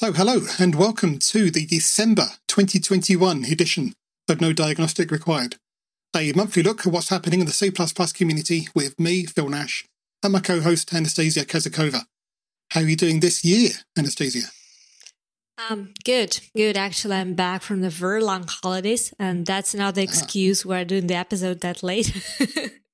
So, hello and welcome to the December 2021 edition of No Diagnostic Required, a monthly look at what's happening in the C community with me, Phil Nash, and my co host, Anastasia Kazakova. How are you doing this year, Anastasia? Um, good, good. Actually, I'm back from the very long holidays, and that's another ah. excuse ah. we're doing the episode that late.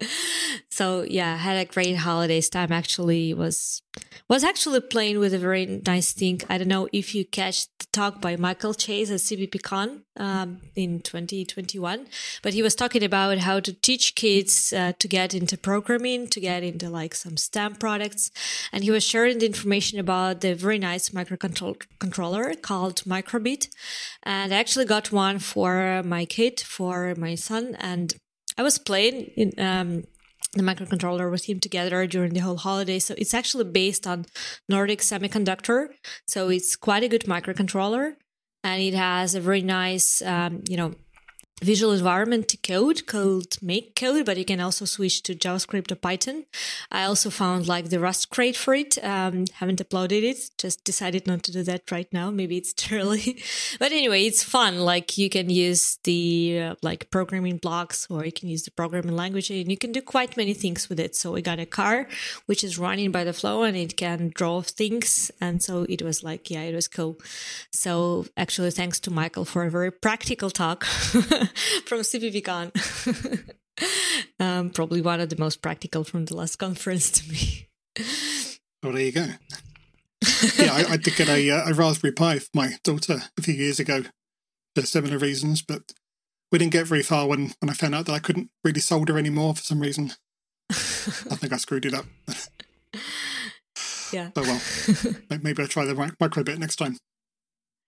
so yeah, I had a great holidays time. Actually, was was actually playing with a very nice thing. I don't know if you catch the talk by Michael Caisse at CppCon um, in 2021, but he was talking about how to teach kids uh, to get into programming, to get into like some STEM products, and he was sharing the information about the very nice microcontroller called Microbit, and I actually got one for my kid, for my son, and I was playing in um, the microcontroller with him together during the whole holiday. So it's actually based on Nordic Semiconductor. So it's quite a good microcontroller, and it has a very nice, um, you know, visual environment to code called MakeCode but you can also switch to JavaScript or Python. I also found like the Rust crate for it. Um, haven't uploaded it, just decided not to do that right now. Maybe it's too early. but anyway, it's fun. Like you can use the uh, like programming blocks or you can use the programming language and you can do quite many things with it. So we got a car which is running by the flow and it can draw things. And so it was like, yeah, it was cool. So actually, thanks to Michael for a very practical talk. from CppCon. um, probably one of the most practical from the last conference to me. Oh, there you go. yeah, I, I, did get a, uh, a Raspberry Pi for my daughter a few years ago for similar reasons, but we didn't get very far when, when I found out that I couldn't really solder anymore for some reason. I think I screwed it up. yeah. Oh well. Maybe I'll try the microbit next time.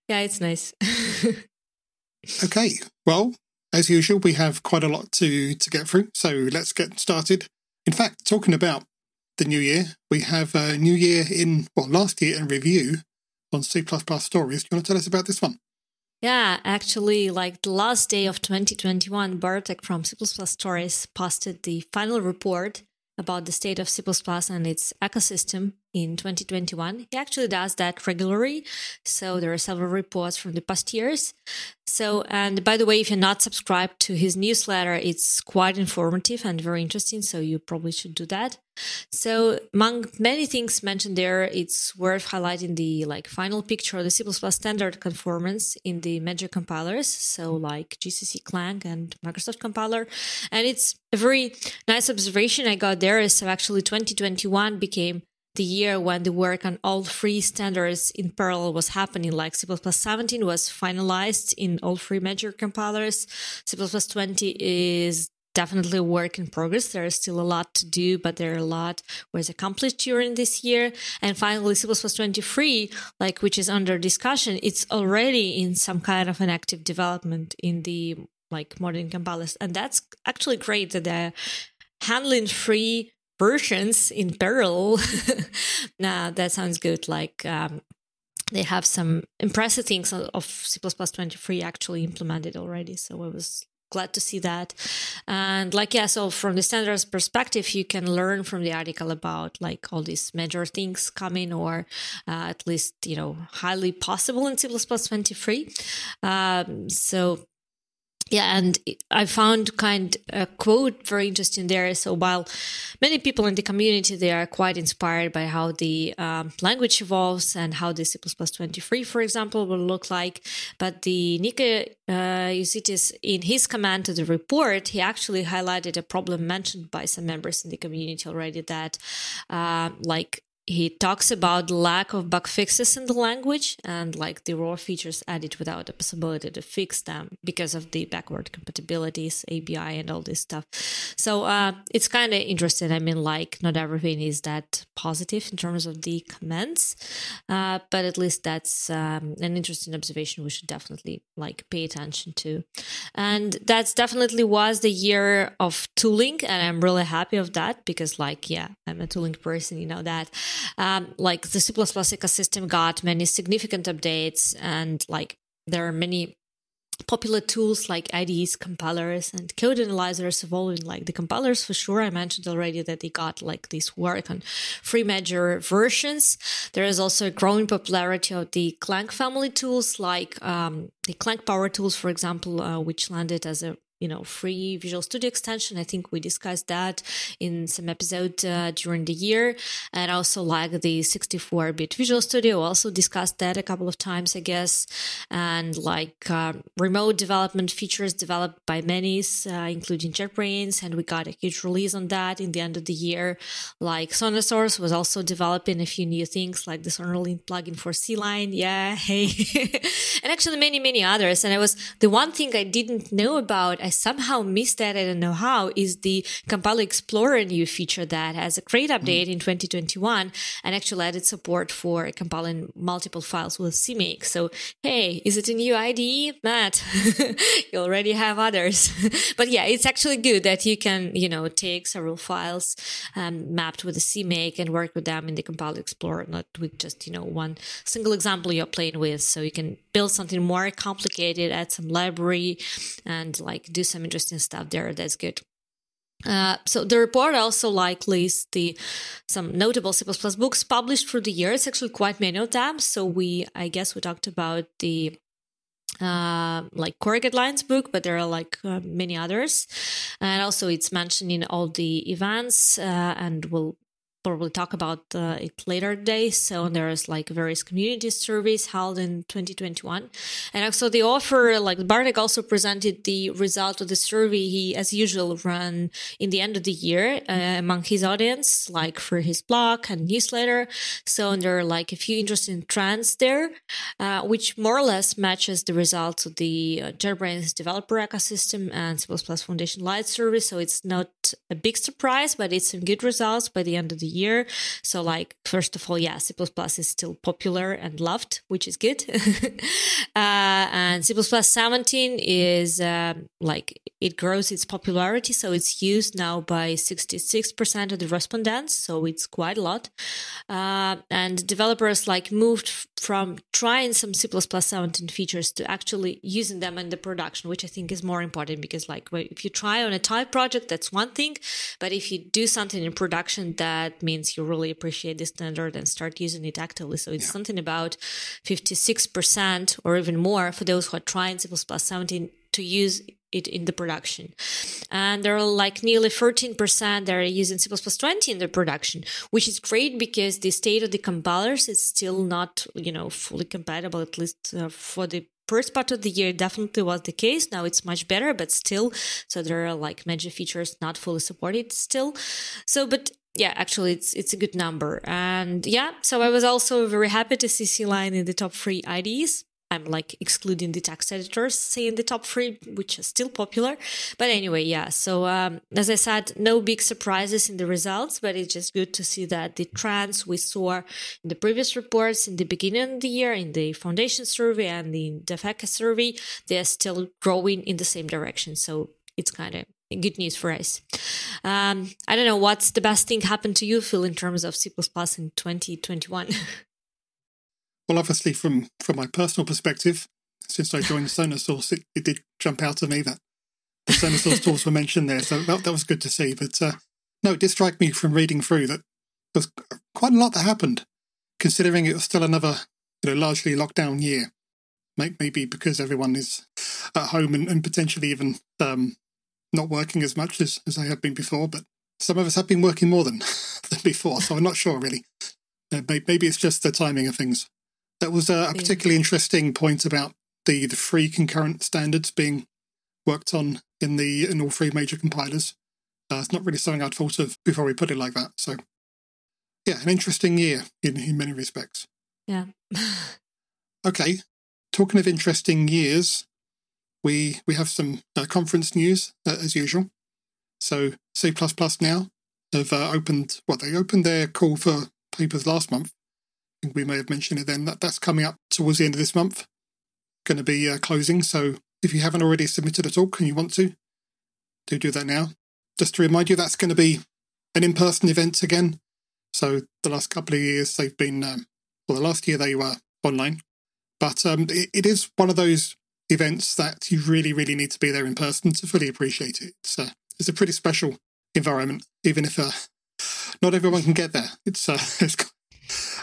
Yeah, it's nice. okay. Well, as usual, we have quite a lot to, to get through, so let's get started. In fact, talking about the new year, we have a new year in, well, last year in review on C++ stories. Do you want to tell us about this one? Yeah, actually, like the last day of 2021, Bartek from C++ Stories posted the final report about the state of C++ and its ecosystem in 2021. He actually does that regularly. So there are several reports from the past years. So, and by the way, if you're not subscribed to his newsletter, it's quite informative and very interesting. So you probably should do that. So among many things mentioned there, it's worth highlighting the like final picture of the C++ standard conformance in the major compilers. So like GCC Clang and Microsoft compiler. And it's a very nice observation I got there. So actually 2021 became the year when the work on all three standards in parallel was happening, like C++ 17 was finalized in all three major compilers. C++ 20 is definitely a work in progress. There is still a lot to do, but there are a lot was accomplished during this year. And finally, C++ 23, like which is under discussion, it's already in some kind of an active development in the like modern compilers, and that's actually great that they're handling free versions in parallel. nah, that sounds good. Like um, they have some impressive things of C++ 23 actually implemented already. So I was glad to see that. And like, yeah, so from the standards perspective, you can learn from the article about like all these major things coming or uh, at least, you know, highly possible in C++ 23. Um, so yeah, and I found kind a quote very interesting there. So while many people in the community they are quite inspired by how the um, language evolves and how the C++ 23, for example, will look like, but the Nika uh, in his comment to the report, he actually highlighted a problem mentioned by some members in the community already that, uh, like he talks about lack of bug fixes in the language and like the raw features added without the possibility to fix them because of the backward compatibilities api and all this stuff. So uh, it's kind of interesting. I mean like not everything is that positive in terms of the comments uh, but at least that's um, an interesting observation we should definitely like pay attention to. And that's definitely was the year of tooling and i'm really happy of that because like yeah i'm a tooling person you know that um, like the C++ ecosystem got many significant updates and like there are many popular tools like IDEs, compilers, and code analyzers evolving. Like the compilers, for sure, I mentioned already that they got like this work on free major versions. There is also a growing popularity of the Clang family tools, like um, the Clang Power tools, for example, uh, which landed as a you know free visual studio extension. I think we discussed that in some episode uh, during the year. And also like the 64-bit visual studio also discussed that a couple of times i guess. And like uh, remote development features developed by many uh, including jetbrains and we got a huge release on that in the end of the year. Like SonarSource was also developing a few new things like the SonarLint plugin for CLion. Yeah hey. And actually many many others. And i was the one thing i didn't know about somehow missed that. I don't know how. Is the Compiler Explorer new feature that has a great update mm. in 2021 and actually added support for compiling multiple files with CMake. So, hey, is it a new IDE? Matt, you already have others. but yeah, it's actually good that you can, you know, take several files um, mapped with the CMake and work with them in the Compiler Explorer, not with just, you know, one single example you're playing with. So you can build something more complicated, add some library, and like do some interesting stuff there. That's good. Uh, so the report also like lists the some notable C++ books published through the year. It's actually quite many of them. So we, I guess, we talked about the uh, like core guidelines book, but there are like uh, many others, and also it's mentioned in all the events, uh, and we'll probably talk about uh, it later today. So there's like various community surveys held in 2021. And also the author, like Bartek also presented the result of the survey he, as usual, ran in the end of the year uh, among his audience, like for his blog and newsletter. So there are like a few interesting trends there, uh, which more or less matches the results of the uh, JetBrains developer ecosystem and C++ Foundation Lite survey. So it's not a big surprise, but it's some good results by the end of the year. So, like, first of all, yeah, C is still popular and loved, which is good. uh, and C 17 is um, like it grows its popularity. So, it's used now by 66% of the respondents. So, it's quite a lot. Uh, and developers like moved from trying some C 17 features to actually using them in the production, which I think is more important because, like, if you try on a type project, that's one thing. But if you do something in production that means you really appreciate the standard and start using it actively. So it's yeah. something about 56% or even more for those who are trying C++ 17 to use it in the production. And there are like nearly 13% that are using C++ 20 in the production, which is great because the state of the compilers is still not, you know, fully compatible, at least uh, for the first part of the year definitely was the case. Now it's much better, but still, so there are like major features not fully supported still. So, but yeah, actually, it's it's a good number, and yeah. So I was also very happy to see CLion in the top three IDs. I'm like excluding the text editors, say in the top three, which is still popular. But anyway, yeah. So um, as I said, no big surprises in the results, but it's just good to see that the trends we saw in the previous reports in the beginning of the year, in the foundation survey and the DevHacker survey, they are still growing in the same direction. So it's kind of good news for us. Um, I don't know what's the best thing happened to you, Phil, in terms of C in 2021. well, obviously, from from my personal perspective, since I joined SonarSource, it, it did jump out to me that the SonarSource tools were mentioned there, so that, that was good to see. But uh, no, it did strike me from reading through that there was quite a lot that happened, considering it was still another, you know, largely lockdown year. Maybe because everyone is at home and, and potentially even um, not working as much as, as have been before, but some of us have been working more than, than before, so I'm not sure really. Uh, maybe it's just the timing of things. That was a, a particularly yeah. interesting point about the, the free concurrent standards being worked on in the in all three major compilers. Uh, it's not really something I'd thought of before we put it like that. So, yeah, an interesting year in, in many respects. Yeah. okay. Talking of interesting years, we we have some uh, conference news uh, as usual. So C++ now have uh, opened what they opened their call for papers last month. Think we may have mentioned it then. That that's coming up towards the end of this month. Going to be uh, closing. So if you haven't already submitted a talk and you want to, do do that now. Just to remind you, that's going to be an in-person event again. So the last couple of years they've been, um, well, the last year they were online, but um, it, it is one of those events that you really, really need to be there in person to fully appreciate it. A, it's a pretty special environment, even if uh, not everyone can get there. It's, uh, it's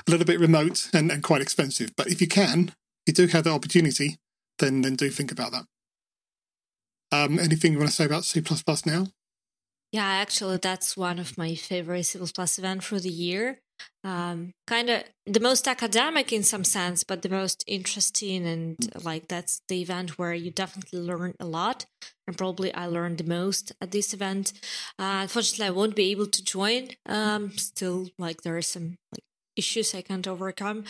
a little bit remote and, and quite expensive. But if you can, you do have the opportunity, then then do think about that. Um, anything you want to say about C now? Yeah, actually, that's one of my favorite C events for the year. Um, kind of the most academic in some sense, but the most interesting, and like that's the event where you definitely learn a lot. And probably I learned the most at this event. Uh, unfortunately, I won't be able to join. Um, still, like there are some like issues I can't overcome.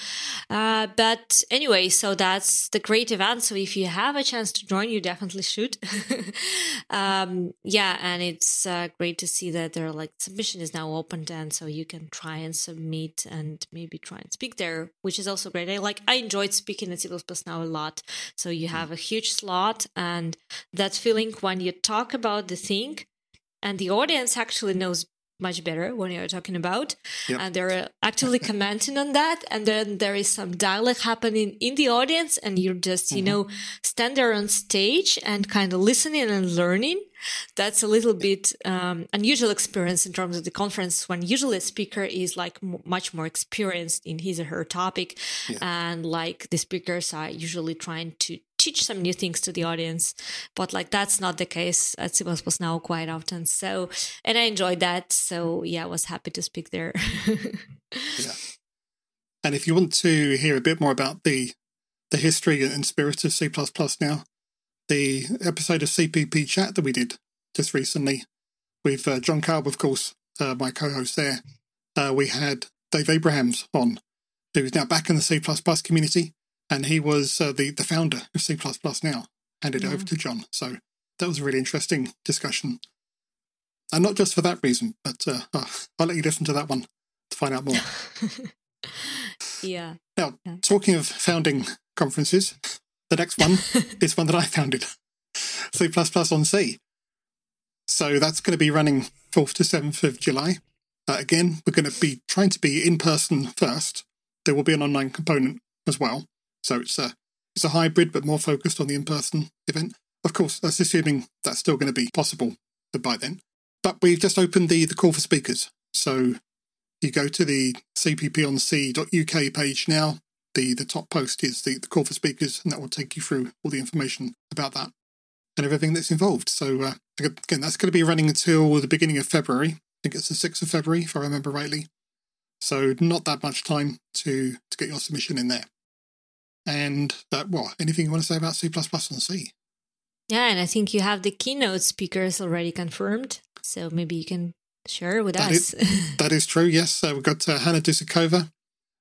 Uh, but anyway, so that's the great event. So if you have a chance to join, you definitely should. um, yeah, and it's uh, great to see that their like submission is now opened, and so you can try and submit and maybe try and speak there, which is also great. I like I enjoyed speaking at C++ now a lot. So you have a huge slot, and that feeling when you talk about the thing and the audience actually knows much better when you're talking about yep. and they're actually commenting on that and then there is some dialogue happening in the audience and you're just you mm-hmm. know stand there on stage and kind of listening and learning that's a little bit um, unusual experience in terms of the conference when usually a speaker is like m- much more experienced in his or her topic. Yeah. and like the speakers are usually trying to teach some new things to the audience. But like that's not the case at C++ now quite often. So and i enjoyed that. So yeah i was happy to speak there. Yeah. And if you want to hear a bit more about the the history and spirit of c++ now the episode of CppChat that we did just recently with uh, jon kalb of course uh, my co-host there uh, we had dave abrahams on who's now back in the c++ community and he was uh, the the founder of C now. Handed yeah. it over to Jon, so that was a really interesting discussion, and not just for that reason, but uh, I'll let you listen to that one to find out more. yeah. Now, yeah. talking of founding conferences, the next one is one that I founded, C++ on Sea. So that's going to be running 4th to 7th of July. Uh, again, we're going to be trying to be in person first. There will be an online component as well. So it's a it's a hybrid, but more focused on the in-person event. Of course, that's assuming that's still going to be possible by then. But we've just opened the the call for speakers. So you go to the cpponsea.uk page now. The the top post is the, the call for speakers, and that will take you through all the information about that and everything that's involved. So uh, again, that's going to be running until the beginning of February. I think it's the sixth of February, if I remember rightly. So not that much time to to get your submission in there. And that, what? Anything you want to say about C and C? Yeah, and I think you have the keynote speakers already confirmed. So maybe you can share with that us. Is, that is true, yes. Uh, we've got uh, Hana Dusíková,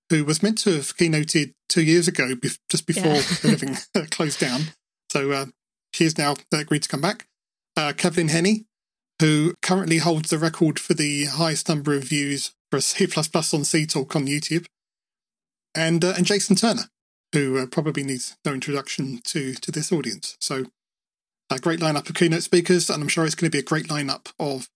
who was meant to have keynoted two years ago, be- just before yeah. everything closed down. So uh, she has now agreed to come back. Uh, Kevlin Henney, who currently holds the record for the highest number of views for a C++ on Sea talk on YouTube. And, uh, and Jason Turner, who uh, probably needs no introduction to to this audience. So, a great lineup of keynote speakers, and I'm sure it's going to be a great lineup of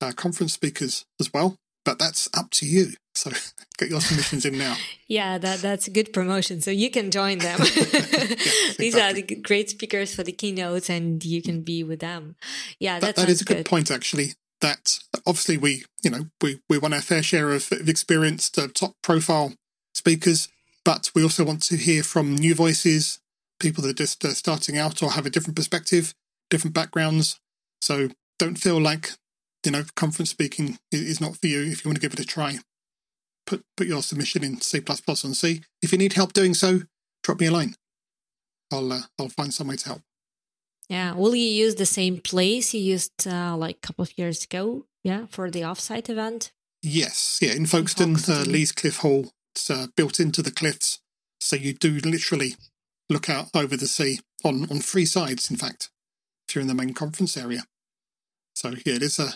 uh, conference speakers as well. But that's up to you. So get your submissions in now. yeah, that that's a good promotion. So you can join them. yes, These are the great speakers for the keynotes, and you can be with them. Yeah, that, that is a good, good point actually. That obviously we, you know, we we want our fair share of, of experienced uh, top profile speakers but we also want to hear from new voices, people that are just uh, starting out or have a different perspective, different backgrounds. So don't feel like, you know, conference speaking is not for you if you want to give it a try. Put, put your submission in C++ on Sea. If you need help doing so, drop me a line. I'll, uh, I'll find some way to help. Yeah. Will you use the same place you used uh, like a couple of years ago? Yeah, for the offsite event? Yes. Yeah, in Folkestone, in Folkestone. Uh, Leas Cliff Hall it's uh, built into the cliffs, so you do literally look out over the sea on on three sides. In fact, if you're in the main conference area. So yeah, it is a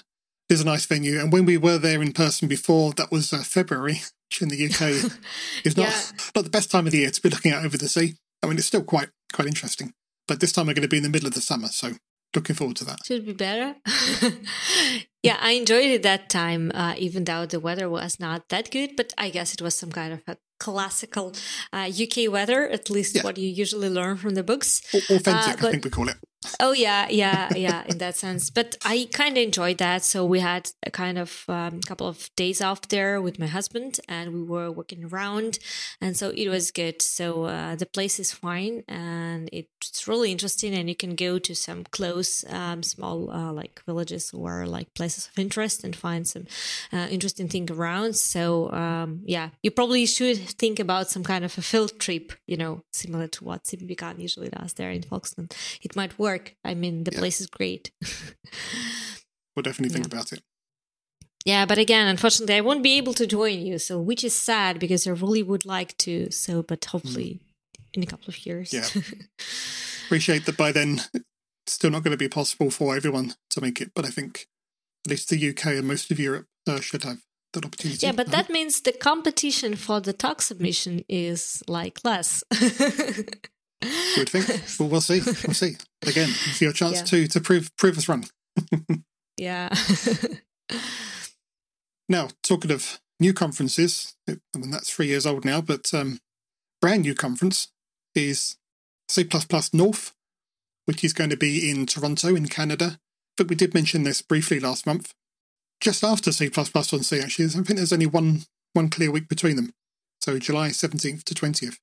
is a nice venue. And when we were there in person before, that was uh, February, which in the UK is not yeah. not the best time of the year to be looking out over the sea. I mean, it's still quite quite interesting, but this time we're going to be in the middle of the summer, so looking forward to that. Should be better. yeah, I enjoyed it that time, uh, even though the weather was not that good. But I guess it was some kind of a classical uh, UK weather, at least Yeah. what you usually learn from the books. Au- Authentic, Uh, but- I think we call it. Oh yeah, yeah, yeah. In that sense, but I kind of enjoyed that. So we had a kind of um, couple of days off there with my husband, and we were walking around, and so it was good. So uh, the place is fine, and it's really interesting, and you can go to some close, um, small uh, like villages or like places of interest and find some uh, interesting thing around. So um, yeah, you probably should think about some kind of a field trip, you know, similar to what CppCon usually does there in Folkestone. It might work. I mean, the Yeah. place is great. We'll definitely think Yeah. about it. yeah, but again, unfortunately, I won't be able to join you, so which is sad because I really would like to. So, but hopefully, in a couple of years. Yeah. Appreciate that by then it's still not going to be possible for everyone to make it, but I think at least the UK and most of Europe uh, should have that opportunity. Yeah, but I that means the competition for the talk submission is like less. You would think. Well, we'll see. We'll see. Again, it's your chance Yeah. to to prove prove us wrong. yeah. Now, talking of new conferences, I mean that's three years old now, but um, brand new conference is C North, which is going to be in Toronto in Canada. But we did mention this briefly last month, just after C++ on Sea. Actually, I think there's only one one clear week between them, so July seventeenth to twentieth.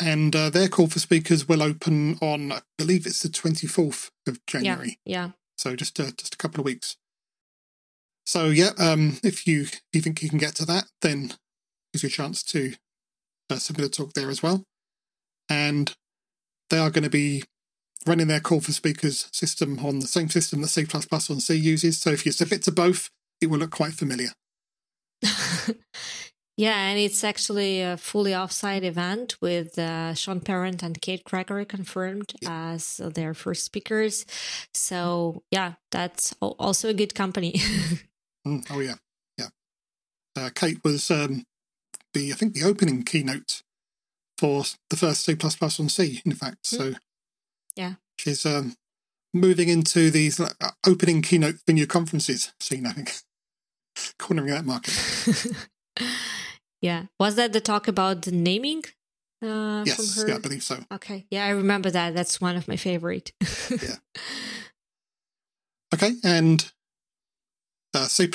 And uh, their call for speakers will open on, I believe it's the twenty fourth of yeah. January. Yeah. So just uh, just a couple of weeks. So yeah, um, if you if you think you can get to that, then gives you a chance to uh, submit a talk there as well. And they are going to be running their call for speakers system on the same system that C++ on Sea uses. So if you submit to both, it will look quite familiar. yeah, and it's actually a fully offsite event with uh, Sean Parent and Kate Gregory confirmed as their first speakers. So, yeah, that's also a good company. Mm, oh yeah, yeah. Uh, Kate was um, the I think the opening keynote for the first C++ on Sea. In fact, so Yeah. she's um, moving into these like, uh, opening keynote venue conferences scene. I think cornering that market. yeah. Was that the talk about the naming? Uh, yes, from her? yeah, I believe so. Okay. Yeah, I remember that. That's one of my favorite. Yeah. Okay, and uh, C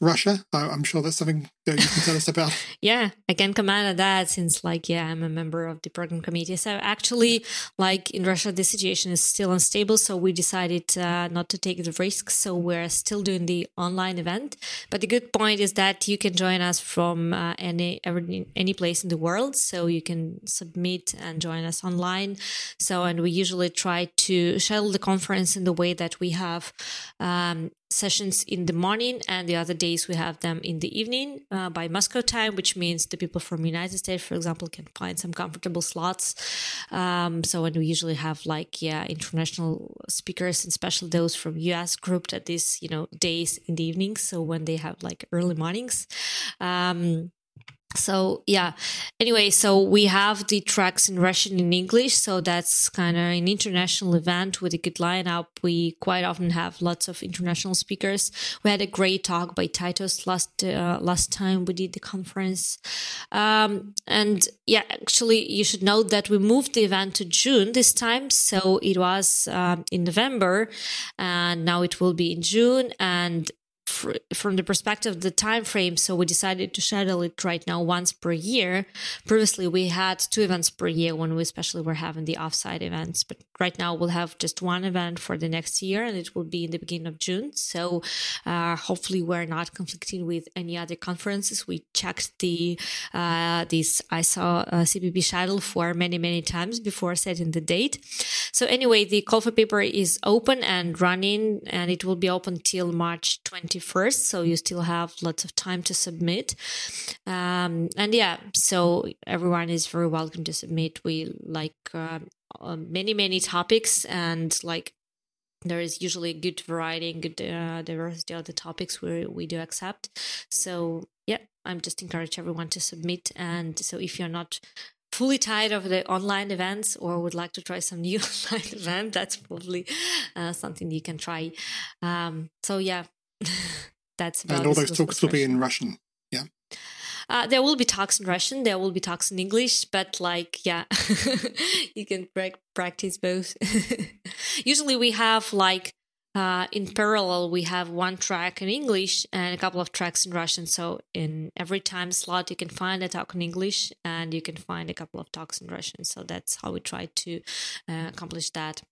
Russia. I, I'm sure that's something that you can tell us about. yeah, I can comment on that since, like, yeah, I'm a member of the program committee. So actually, like in Russia, the situation is still unstable. So we decided uh, not to take the risk. So we're still doing the online event. But the good point is that you can join us from uh, any every, any place in the world. So you can submit and join us online. So and we usually try to schedule the conference in the way that we have um, sessions in the morning and the other days we have them in the evening uh, by Moscow time, which means the people from United States, for example, can find some comfortable slots. Um, so and we usually have like yeah international speakers and especially those from US grouped at these you know days in the evenings. So when they have like early mornings. Um, so yeah. Anyway so we have the tracks in russian and english so that's kind of an international event with a good lineup. We quite often have lots of international speakers. We had a great talk by titus last uh, last time we did the conference. Um, and yeah actually you should note that we moved the event to june this time so it was um, in november and now it will be in june and fr- from the perspective of the time frame so we decided to schedule it right now once per year. Previously we had two events per year when we especially were having the offsite events but right now we'll have just one event for the next year and it will be in the beginning of june. So uh, hopefully we're not conflicting with any other conferences. We checked the uh, this i saw uh, cpp shuttle for many many times before setting the date. So anyway the call for paper is open and running and it will be open till march 21st so you still have lots of time to submit. Um, and yeah so everyone is very welcome to submit. We like uh, many many topics and like there is usually a good variety and good uh, diversity of the topics we we do accept. So yeah i'm just encourage everyone to submit. And so if you're not fully tired of the online events or would like to try some new online event that's probably uh, something you can try. Um, so yeah that's about and all those talks will be in Russian. Yeah. Uh, there will be talks in Russian. There will be talks in English, but like, yeah, you can pra- practice both. Usually, we have like uh, in parallel, we have one track in English and a couple of tracks in Russian. So in every time slot, you can find a talk in English and you can find a couple of talks in Russian. So that's how we try to uh, accomplish that.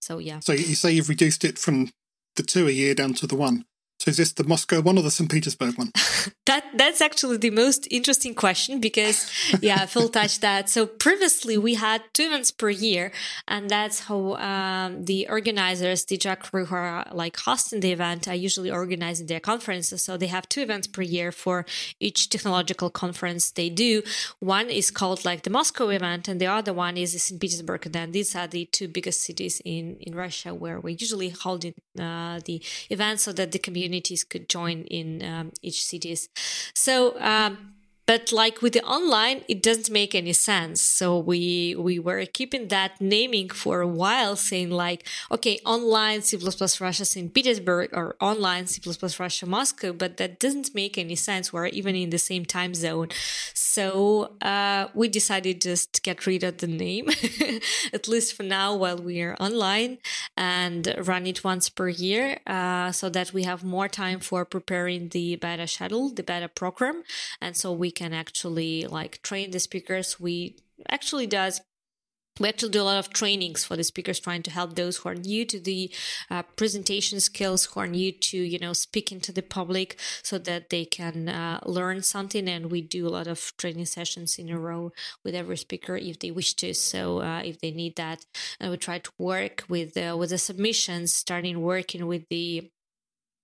So yeah. So you say you've reduced it from the two a year down to the one. So is this the Moscow one or the St. Petersburg one? that that's actually the most interesting question because yeah, Phil touched that. So previously we had two events per year, and that's how um, the organizers, the JUG Ru who are like hosting the event, are usually organizing their conferences. So they have two events per year for each technological conference they do. One is called like the Moscow event, and the other one is the St. Petersburg event. These are the two biggest cities in in Russia where we usually hold uh, the events so that the community communities could join in um, each cities. So um, but like with the online it doesn't make any sense. So we we were keeping that naming for a while saying like okay online c++ russia st petersburg or online c++ russia moscow but that doesn't make any sense. We're even in the same time zone. So uh, we decided just to get rid of the name at least for now while we are online and run it once per year uh, so that we have more time for preparing the beta shuttle the beta program. And so we can actually like train the speakers. We actually does we actually do a lot of trainings for the speakers trying to help those who are new to the uh, presentation skills who are new to you know speaking to the public so that they can uh, learn something and we do a lot of training sessions in a row with every speaker if they wish to so uh, if they need that and we try to work with uh, with the submissions starting working with the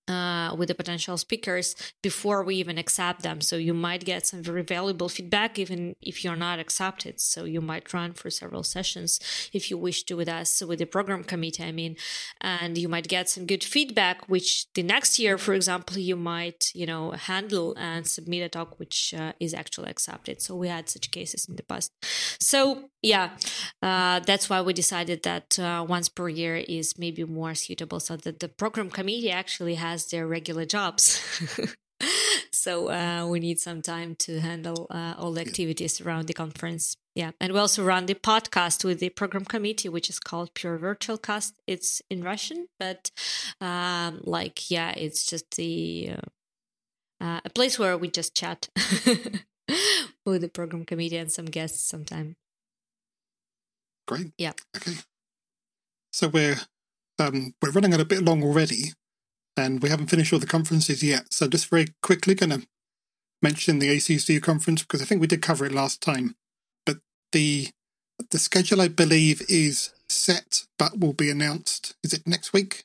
uh, with the potential speakers before we even accept them. So you might get some very valuable feedback even if you're not accepted. So you might run for several sessions if you wish to with us, with the program committee, I mean, and you might get some good feedback, which the next year, for example, you might, you know, handle and submit a talk which uh, is actually accepted. So we had such cases in the past. So yeah, uh, that's why we decided that uh, once per year is maybe more suitable so that the program committee actually has has their regular jobs. so uh, we need some time to handle uh, all the activities around the conference. Yeah, and we also run the podcast with the program committee, which is called Pure Virtual Cast. It's in Russian, but um, like yeah, it's just the uh, uh a place where we just chat with the program committee and some guests sometime. Great. Yeah. Okay. So we're um, we're running it a bit long already and we haven't finished all the conferences yet. So just very quickly, going to mention the ACCU conference because I think we did cover it last time. But the the schedule, I believe, is set, but will be announced. Is it next week?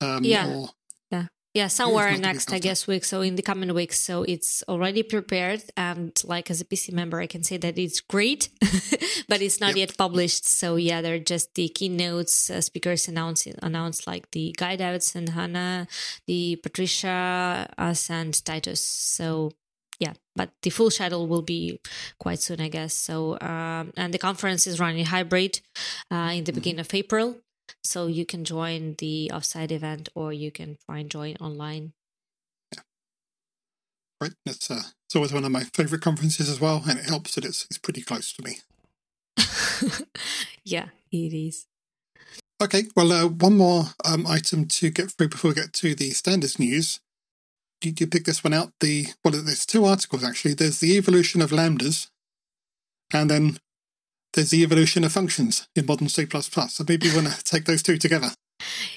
Um, yeah. Or yeah, somewhere next, I guess, week. So in the coming weeks. So it's already prepared. And like as a PC member, I can say that it's great, but it's not yep. yet published. So yeah, they're just the keynotes. Uh, speakers announced, announced like the guide outs and Hannah, the Patricia, us and Titus. So yeah, but the full schedule will be quite soon, I guess. So, um, and the conference is running hybrid uh, in the mm-hmm. beginning of April. So you can join the offsite event or you can try and join online. Yeah. Right. That's uh, it's always one of my favorite conferences as well, and it helps that it's it's pretty close to me. yeah, it is. Okay, well, uh, one more um, item to get through before we get to the standards news. Did you pick this one out? The well, there's two articles actually. There's the evolution of lambdas, and then there's the evolution of functions in modern C++. So maybe you want to take those two together.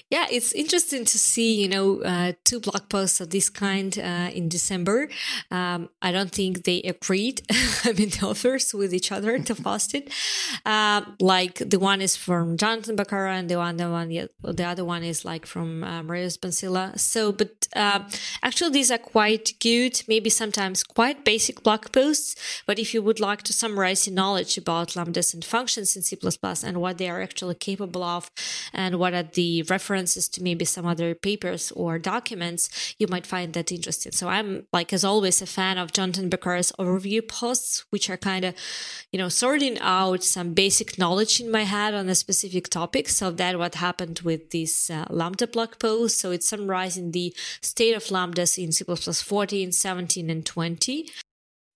Yeah, it's interesting to see, you know, uh, two blog posts of this kind uh, in December. Um, I don't think they agreed, I mean, the authors with each other to post it. Uh, like the one is from Jonathan Boccara and the one, the one, the other one is like from uh, Marius Bancila. So, but uh, actually, these are quite good, maybe sometimes quite basic blog posts. But if you would like to summarize your knowledge about lambdas and functions in C++ and what they are actually capable of and what are the references to maybe some other papers or documents, you might find that interesting. So I'm like, as always, a fan of Jonathan Boccara's overview posts, which are kind of, you know, sorting out some basic knowledge in my head on a specific topic. So that what happened with this uh, Lambda blog post. So it's summarizing the state of Lambdas in C++ 14, 17, and 20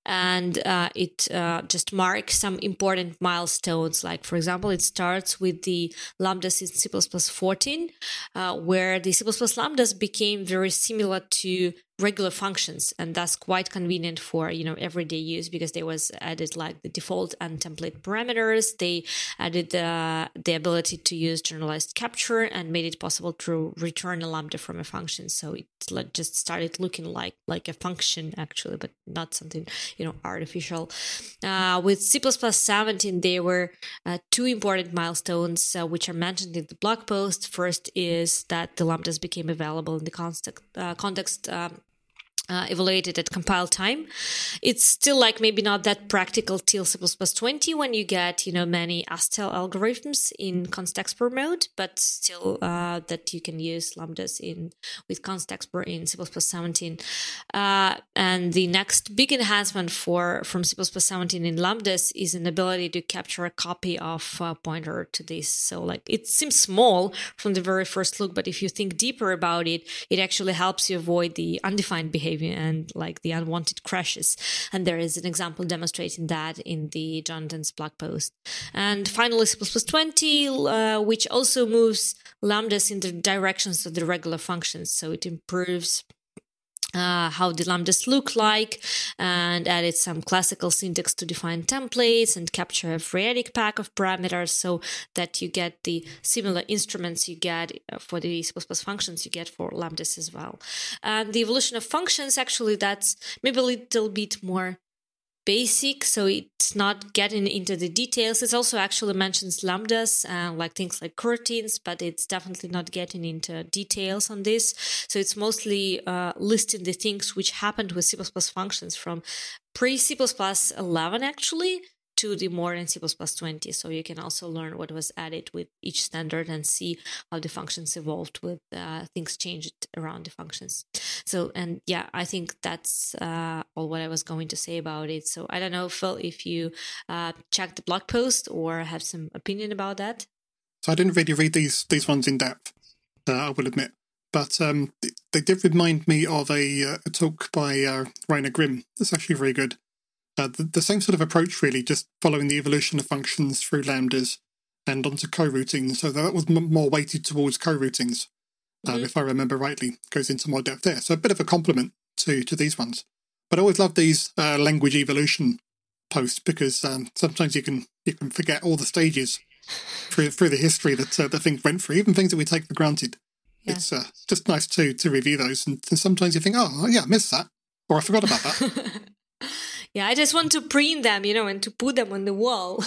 and uh, it uh, just marks some important milestones. Like, for example, it starts with the lambdas in C++ 14, uh, where the C++ lambdas became very similar to regular functions and that's quite convenient for you know everyday use because they was added like the default and template parameters. They added the ability to use generalized capture and made it possible to return a lambda from a function. So it just started looking like like a function actually but not something you know artificial. Uh, with c++ 17 there were uh, two important milestones uh, which are mentioned in the blog post. First is that the lambdas became available in the context uh, context um, uh, evaluated at compile time. It's still like maybe not that practical till C++ 20 when you get, you know, many Hastel algorithms in constexpr mode, but still uh, that you can use lambdas in with constexpr in C++ 17. Uh, and the next big enhancement for from C++ 17 in lambdas is an ability to capture a copy of a pointer to this. So like it seems small from the very first look, but if you think deeper about it, it actually helps you avoid the undefined behavior behavior and like the unwanted crashes. And there is an example demonstrating that in the Jonathan's blog post. And finally, C++ 20, uh, which also moves lambdas in the directions of the regular functions. So it improves uh, how the lambdas look like and added some classical syntax to define templates and capture a variadic pack of parameters so that you get the similar instruments you get uh, for the C++ functions you get for lambdas as well. And the evolution of functions, actually, that's maybe a little bit more basic, so it's not getting into the details. It also actually mentions lambdas, uh, like things like coroutines, but it's definitely not getting into details on this. So it's mostly uh, listing the things which happened with C++ functions from pre C++ 11 actually to the more in C++ 20. So you can also learn what was added with each standard and see how the functions evolved with uh, things changed around the functions. So, and yeah, I think that's uh, all what I was going to say about it. So I don't know, Phil, if you uh, checked the blog post or have some opinion about that. So I didn't really read these these ones in depth, uh, I will admit. But um, they did remind me of a, uh, a talk by uh, Rainer Grimm. That's actually very good. Uh, the, the, same sort of approach, really, just following the evolution of functions through lambdas and onto coroutines. So that was m- more weighted towards coroutines, um, mm-hmm. if I remember rightly. Goes into more depth there. So a bit of a compliment to to these ones. But I always love these uh, language evolution posts because um, sometimes you can you can forget all the stages through through the history that uh, the things went through, even things that we take for granted. Yeah. It's uh, just nice to to review those, and, and sometimes you think, oh yeah, I missed that, or I forgot about that. Yeah, I just want to print them, you know, and to put them on the wall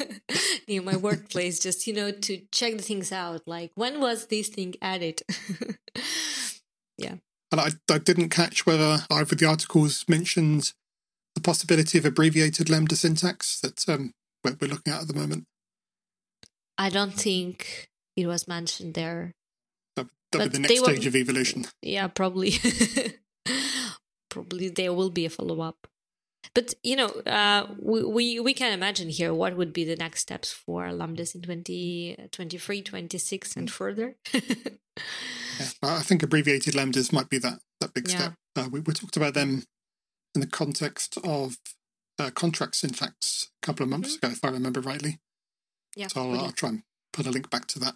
near my workplace, just, you know, to check the things out. Like, when was this thing added? yeah. And I, I didn't catch whether either of the articles mentioned the possibility of abbreviated lambda syntax that um, we're looking at at the moment. I don't think it was mentioned there. That, would be the next stage of evolution. Yeah, probably. probably there will be a follow up. But you know, uh, we, we we can imagine here what would be the next steps for lambdas in 2023, 26, and further. yeah, I think abbreviated lambdas might be that that big yeah. step. Uh, we, we talked about them in the context of uh, in fact, a couple of months mm-hmm. ago, if I remember rightly. Yeah, so I'll, I'll, try and put a link back to that,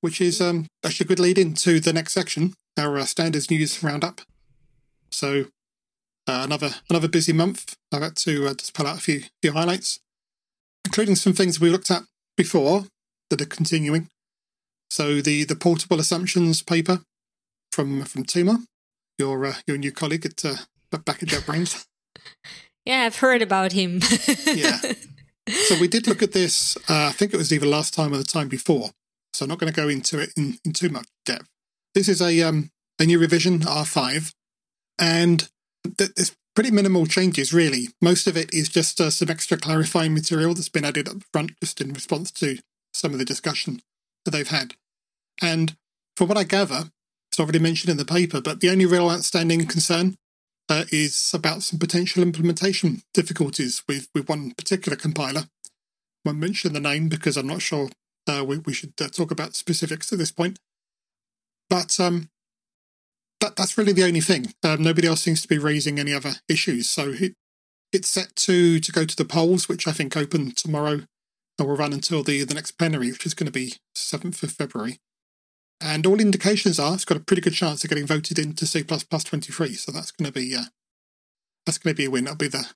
which is um, actually a good lead into the next section, our uh, standards news roundup. So uh, another another busy month. I've had to uh, just pull out a few few highlights, including some things we looked at before that are continuing. So the the portable assumptions paper from from Timur, your uh, your new colleague at uh, back at JetBrains. yeah, I've heard about him. yeah. So we did look at this. Uh, I think it was either last time or the time before. So I'm not going to go into it in, in too much depth. This is a um, a new revision R5, and there's pretty minimal changes, really. Most of it is just uh, some extra clarifying material that's been added up front just in response to some of the discussion that they've had. And from what I gather, it's already mentioned in the paper, but the only real outstanding concern uh, is about some potential implementation difficulties with, with one particular compiler. I won't mention the name because I'm not sure uh, we, we should uh, talk about specifics at this point. But um, that that's really the only thing. Um, nobody else seems to be raising any other issues. So it, it's set to to go to the polls, which I think open tomorrow and will run until the, the next plenary, which is going to be 7th of February. And all indications are it's got a pretty good chance of getting voted into C++ 23. So that's going to be uh, that's going to be a win. That'll be the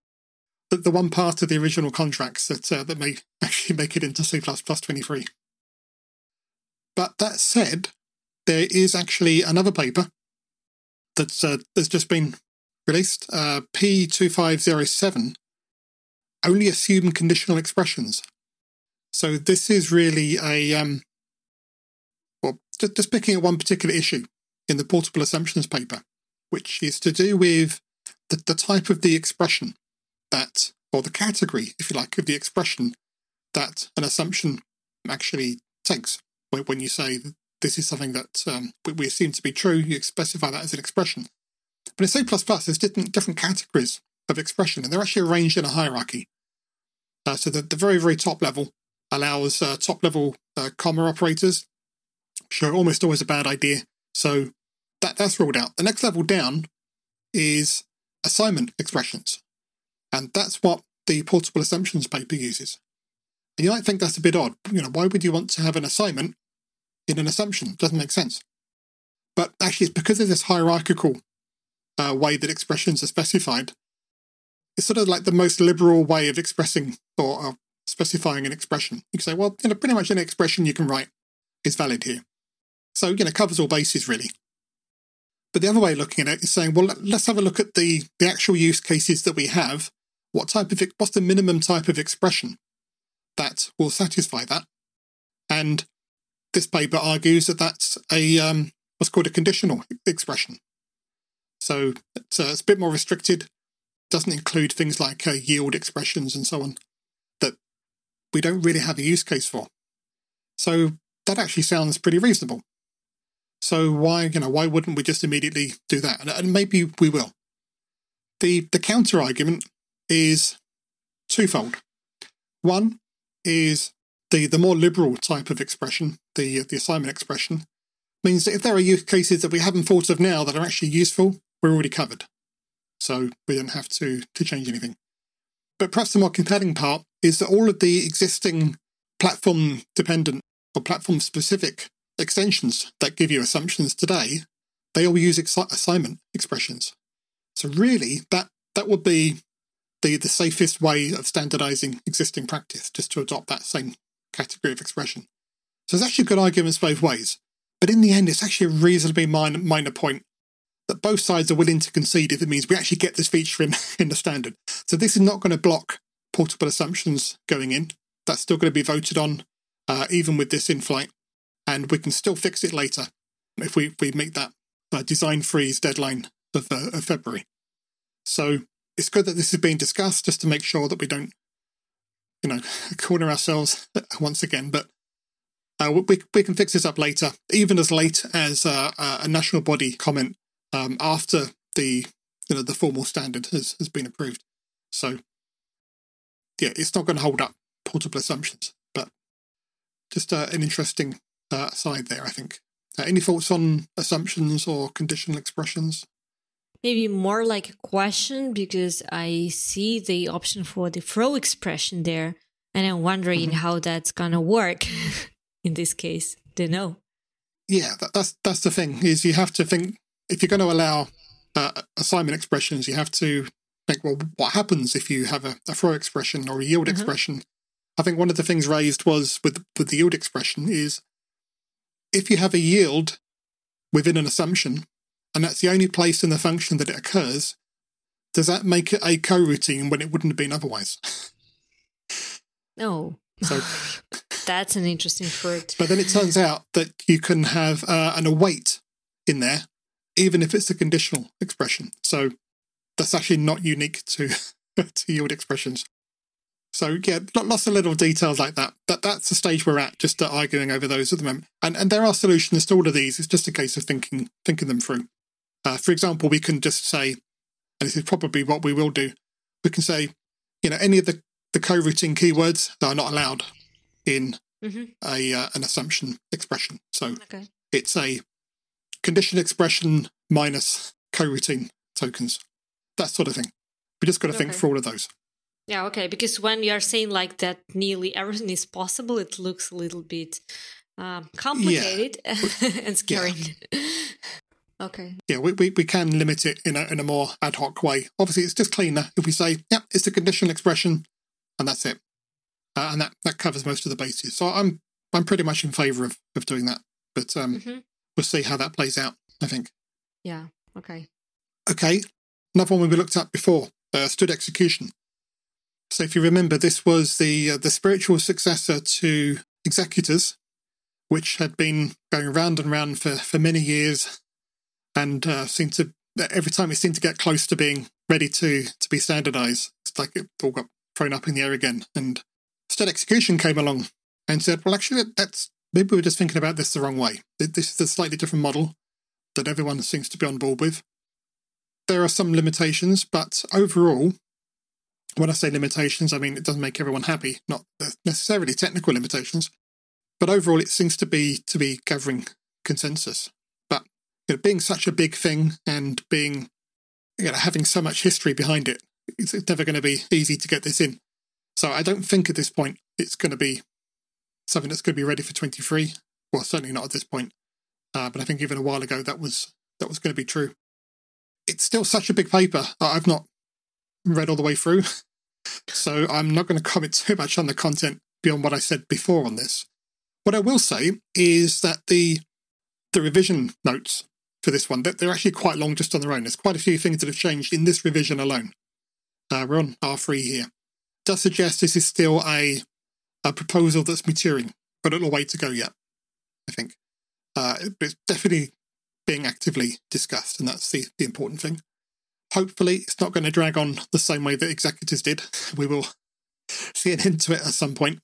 the, the one part of the original contracts that uh, that may actually make it into C++ 23. But that said, there is actually another paper that's uh, that's just been released, uh, P2507, only assume conditional expressions. So this is really a um, well, just, just picking at one particular issue in the portable assumptions paper, which is to do with the, the type of the expression that, or the category, if you like, of the expression that an assumption actually takes. When you say this is something that um, we assume to be true, you specify that as an expression. But in C++, there's different, different categories of expression, and they're actually arranged in a hierarchy. Uh, so the, the very, very top level allows uh, top level uh, comma operators, which are almost always a bad idea. So that, that's ruled out. The next level down is assignment expressions. And that's what the portable assumptions paper uses. And you might think that's a bit odd. You know, why would you want to have an assignment in an assumption? It doesn't make sense. But actually, it's because of this hierarchical uh, way that expressions are specified. It's sort of like the most liberal way of expressing or uh, specifying an expression. You can say, well, you know, pretty much any expression you can write is valid here. So, you know, covers all bases really. But the other way of looking at it is saying, well, let's have a look at the, the actual use cases that we have. What type of what's the minimum type of expression that will satisfy that? And this paper argues that that's a um, what's called a conditional expression. So it's, uh, it's a bit more restricted. Doesn't include things like uh, yield expressions and so on that we don't really have a use case for. So that actually sounds pretty reasonable. So why, you know, why wouldn't we just immediately do that? And, and maybe we will. The the counter argument is twofold. One is the the more liberal type of expression, the the assignment expression, means that if there are use cases that we haven't thought of now that are actually useful, we're already covered. So we don't have to to change anything. But perhaps the more compelling part is that all of the existing platform dependent or platform specific extensions that give you assumptions today, they all use ex- assignment expressions. So really, that that would be the, the safest way of standardizing existing practice, just to adopt that same category of expression. So there's actually good arguments both ways. But in the end, it's actually a reasonably minor, minor point that both sides are willing to concede if it means we actually get this feature in, in the standard. So this is not going to block portable assumptions going in. That's still going to be voted on, uh, even with this in flight and we can still fix it later if we, we meet that uh, design freeze deadline of, uh, of February. So it's good that this is being discussed just to make sure that we don't, you know, corner ourselves once again. But uh, we, we can fix this up later, even as late as uh, a national body comment um, after the you know the formal standard has, has been approved. So yeah, it's not going to hold up portable assumptions, but just uh, an interesting uh, side there, I think. Uh, any thoughts on assumptions or conditional expressions? Maybe more like a question because I see the option for the throw expression there, and I'm wondering mm-hmm. how that's gonna work in this case. Don't know. Yeah, that, that's that's the thing is you have to think if you're going to allow uh, assignment expressions, you have to think, well, what happens if you have a, a throw expression or a yield mm-hmm. expression? I think one of the things raised was with with the yield expression is if you have a yield within an assumption, and that's the only place in the function that it occurs, does that make it a coroutine when it wouldn't have been otherwise? No. So that's an interesting fruit. But then it turns out that you can have uh, an await in there, even if it's a conditional expression. So that's actually not unique to to yield expressions. So yeah, lots of little details like that. That that's the stage we're at, just arguing over those at the moment. And and there are solutions to all of these. It's just a case of thinking thinking them through. Uh, for example, we can just say, and this is probably what we will do. We can say, you know, any of the the coroutine keywords that are not allowed in mm-hmm. a uh, an assumption expression. So okay. it's a condition expression minus co-routine tokens, that sort of thing. We just got to okay. think for all of those. Yeah, okay. Because when you are saying like that nearly everything is possible, it looks a little bit um, complicated yeah. and scary. Yeah. okay. Yeah, we, we, we can limit it in a, in a more ad hoc way. Obviously, it's just cleaner if we say, yeah, it's a conditional expression, and that's it. Uh, and that, that covers most of the bases. So I'm I'm pretty much in favour of, of doing that. But um, mm-hmm. we'll see how that plays out, I think. Yeah, okay. Okay, another one we looked at before, uh, std::execution. So if you remember, this was the uh, the spiritual successor to executors, which had been going round and round for, for many years, and uh, seemed to every time it seemed to get close to being ready to to be standardized, it's like it all got thrown up in the air again. And std::execution came along and said, "Well, actually, that's maybe we're just thinking about this the wrong way. This is a slightly different model that everyone seems to be on board with. There are some limitations, but overall, when I say limitations, I mean it doesn't make everyone happy, not necessarily technical limitations, but overall it seems to be to be gathering consensus. You know, being such a big thing and being you know, having so much history behind it, it's, it's never going to be easy to get this in. So I don't think at this point it's going to be something that's going to be ready for 23. Well, certainly not at this point. Uh, but I think even a while ago that was that was going to be true. It's still such a big paper. I've not read all the way through. So I'm not going to comment too much on the content beyond what I said before on this. What I will say is that the the revision notes for this one they're actually quite long just on their own. There's quite a few things that have changed in this revision alone. Uh, we're on R3 here. Does suggest this is still a a proposal that's maturing, but a little way to go yet. I think, uh, it's definitely being actively discussed, and that's the the important thing. Hopefully, it's not going to drag on the same way that executors did. We will see an end to it at some point.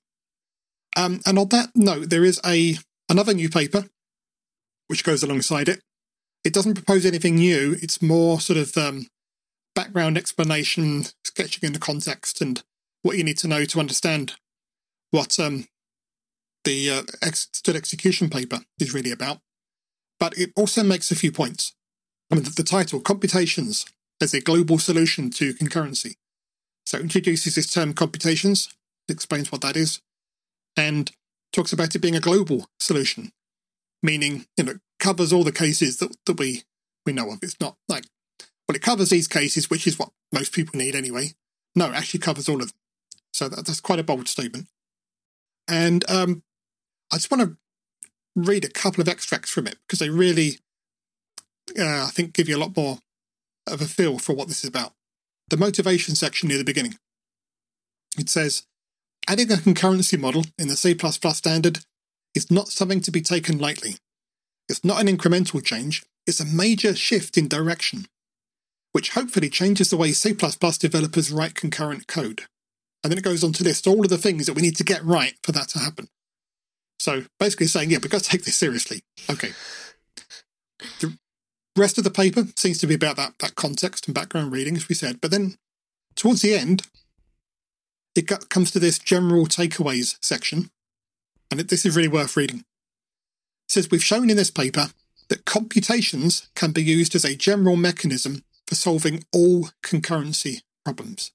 Um, and on that note, there is a another new paper which goes alongside it. It doesn't propose anything new. It's more sort of um, background explanation, sketching in the context, and what you need to know to understand what um, the uh, ex- std::execution paper is really about. But it also makes a few points. I mean, the, the title, Computations as a global solution to concurrency. So it introduces this term computations, explains what that is, and talks about it being a global solution, meaning you know covers all the cases that, that we we know of. It's not like well, it covers these cases, which is what most people need anyway. No, it actually covers all of them. So that, that's quite a bold statement. And um, I just want to read a couple of extracts from it because they really, uh, I think, give you a lot more of a feel for what this is about. The motivation section near the beginning. It says, adding a concurrency model in the C++ standard is not something to be taken lightly. It's not an incremental change, it's a major shift in direction, which hopefully changes the way C++ developers write concurrent code. And then it goes on to list all of the things that we need to get right for that to happen. So basically saying, yeah, we've got to take this seriously. Okay. The rest of the paper seems to be about that, that context and background reading, as we said. But then towards the end, it comes to this general takeaways section. And it, this is really worth reading. Says, We've shown in this paper that computations can be used as a general mechanism for solving all concurrency problems.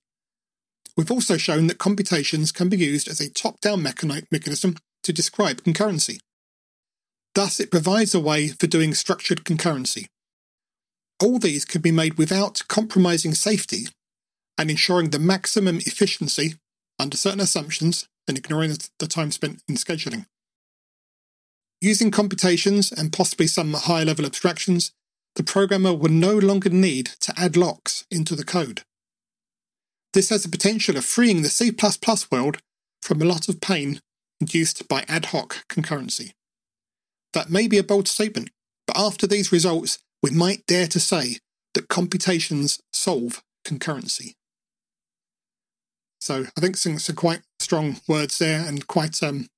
We've also shown that computations can be used as a top-down mechanism to describe concurrency. Thus, it provides a way for doing structured concurrency. All these can be made without compromising safety and ensuring the maximum efficiency under certain assumptions and ignoring the time spent in scheduling. Using computations and possibly some higher level abstractions, the programmer will no longer need to add locks into the code. This has the potential of freeing the C++ world from a lot of pain induced by ad hoc concurrency. That may be a bold statement, but after these results, we might dare to say that computations solve concurrency. So I think some, some quite strong words there and quite um,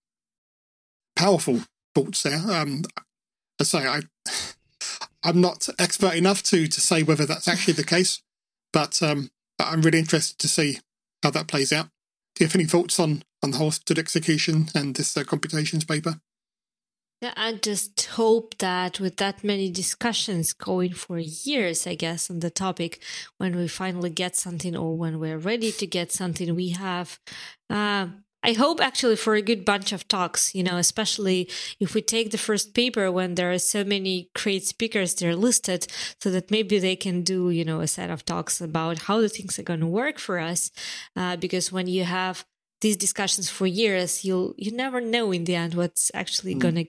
powerful thoughts there. Um, I say I, I'm not expert enough to to say whether that's actually the case, but um, I'm really interested to see how that plays out. Do you have any thoughts on on the whole std::execution and this uh, computations paper? Yeah, I just hope that with that many discussions going for years, I guess, on the topic, when we finally get something or when we're ready to get something, we have. Uh, I hope actually for a good bunch of talks, you know, especially if we take the first paper when there are so many great speakers there listed, so that maybe they can do, you know, a set of talks about how the things are going to work for us. Uh, because when you have these discussions for years, you'll you never know in the end what's actually mm. going to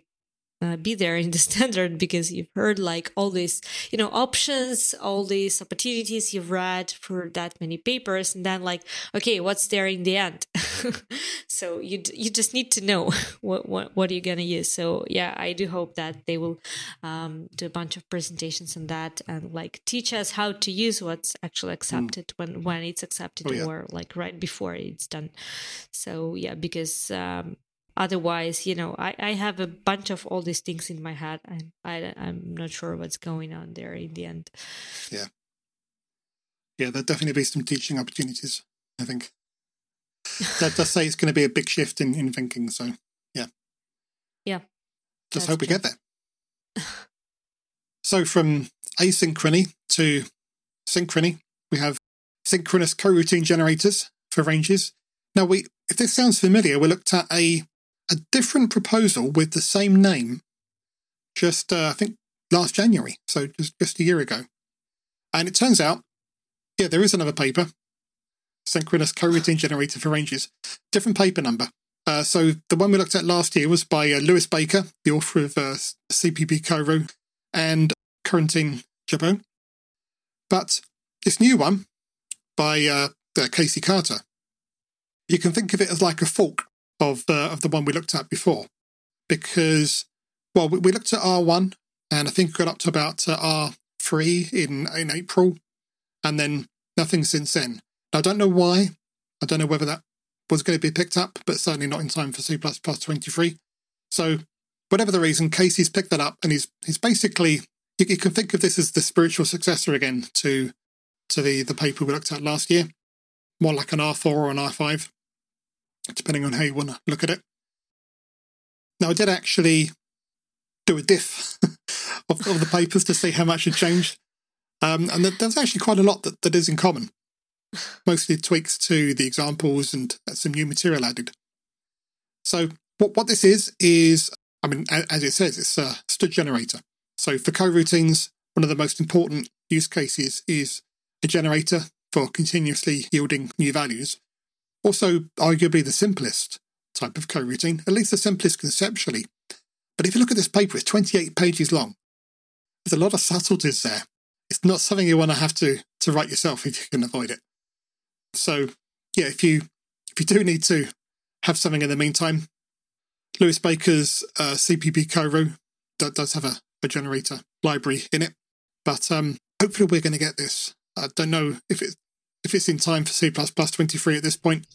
uh, be there in the standard because you've heard like all these you know options all these opportunities you've read for that many papers and then like okay what's there in the end so you you just need to know what what, what you're gonna use so yeah i do hope that they will um, do a bunch of presentations on that and like teach us how to use what's actually hmm. accepted mm. when when it's accepted oh, yeah. or like right before it's done so yeah because um, otherwise you know I, I have a bunch of all these things in my head and I, i'm not sure what's going on there in the end. Yeah. Yeah there'll definitely be some teaching opportunities i think. That does say it's going to be a big shift in, in thinking so yeah. Yeah just hope we true. get there. So from asynchrony to synchrony we have synchronous coroutine generators for ranges. Now we if this sounds familiar we looked at a a different proposal with the same name just, uh, I think, last January, so just, just a year ago. And it turns out, yeah, there is another paper, synchronous coroutine generator for ranges, different paper number. Uh, so the one we looked at last year was by uh, Lewis Baker, the author of uh, cppcoro and Corentin Jabot. But this new one by uh, Casey Carter, you can think of it as like a fork of uh, of the one we looked at before, because well, we, we looked at R one, and I think we got up to about uh, R three in in April, and then nothing since then. I don't know why. I don't know whether that was going to be picked up, but certainly not in time for C twenty three. So whatever the reason, Casey's picked that up, and he's he's basically you, you can think of this as the spiritual successor again to to the the paper we looked at last year, more like an R four or an R five depending on how you want to look at it. Now, I did actually do a diff of, of, the papers to see how much had changed. Um, and there's actually quite a lot that, that is in common, mostly tweaks to the examples and some new material added. So, what, what this is, is, I mean, as it says, it's a std::generator. So, for coroutines, one of the most important use cases is a generator for continuously yielding new values. Also, arguably the simplest type of coroutine, at least the simplest conceptually. But if you look at this paper, it's 28 pages long. There's a lot of subtleties there. It's not something you want to have to, to write yourself if you can avoid it. So, yeah, if you if you do need to have something in the meantime, Lewis Baker's uh, cppcoro does have a, a generator library in it. But um, hopefully, we're going to get this. I don't know if it if it's in time for C++ 23 at this point,